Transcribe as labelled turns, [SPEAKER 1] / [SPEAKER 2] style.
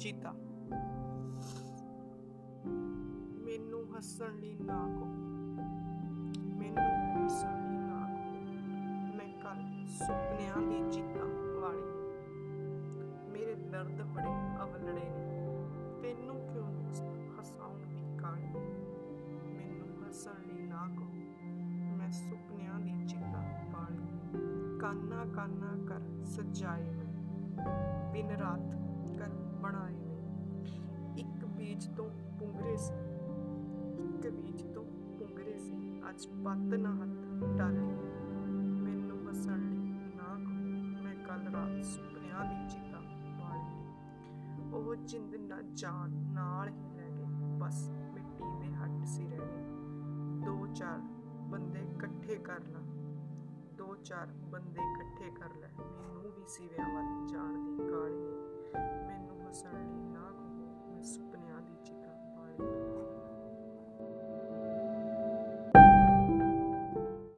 [SPEAKER 1] ਚੀਤਾ। ਮੈਨੂੰ ਹੱਸਣ ਲਈ ਨਾ ਕਹੋ। ਮੈਨੂੰ ਹੱਸਣ ਲਈ ਨਾ ਕਹੋ। ਮੈਂ ਕੱਲ ਸੁਪਨਿਆਂ ਦੀ ਚੀਤਾ ਵਾਲੀ ਹਾਂ। ਮੇਰੇ ਦਰਦ ਬੜੇ ਅਵਲੜੇ ਨੇ। ਤੈਨੂੰ ਕਿਉਂ ਹਸਾਉਣ ਦੀ ਕਾਹਲੀ ਮੈਨੂੰ ਹੱਸਣ ਲਈ ਨਾ ਕਹੋ। ਮੈਂ ਸੁਪਨਿਆਂ ਦੀ ਚੀਤਾ ਵਾਲੀ ਕਾਨਾ ਕਾਨਾ ਕਰ ਸਜਾਏ ਮੈਂ ਦਿਨ ਰਾਤ ਕਰ ਬਣਾਏ ਮੈਂ ਇੱਕ ਬੀਜ ਤੋਂ ਪੁੰਗਰੇ ਸੀ। ਇੱਕ ਬੀਜ ਤੋਂ ਪੁੰਗਰੇ ਸੀ। ਅੱਜ ਪੱਤ ਨਾ ਹੱਥ ਡਾਲੀ ਮੈਨੂੰ ਹੱਸਣ ਲਈ ਨਾ ਕਹੋ। ਮੈਂ ਕੱਲ ਰਾਤ ਸੁਪਨਿਆਂ ਦੀ ਚਿਤਾ ਵਾਲੀ ਉਹ ਜਿੰਦ ਨਾ ਜਾਨ ਨਾਲ ਹੀ ਲੈ ਗਏ। ਬਸ ਮਿੱਟੀ ਦੇ ਹੱਟ ਸੀ ਰਹਿ ਗਏ। ਦੋ ਚਾਰ ਬੰਦੇ ਇਕੱਠੇ ਕਰ ਲਾ। ਦੋ ਚਾਰ ਬੰਦੇ ਇਕੱਠੇ ਕਰ ਲੈ। ਮੈਨੂੰ ਵੀ ਸਿਵਿਆਂ ਵੱਲ।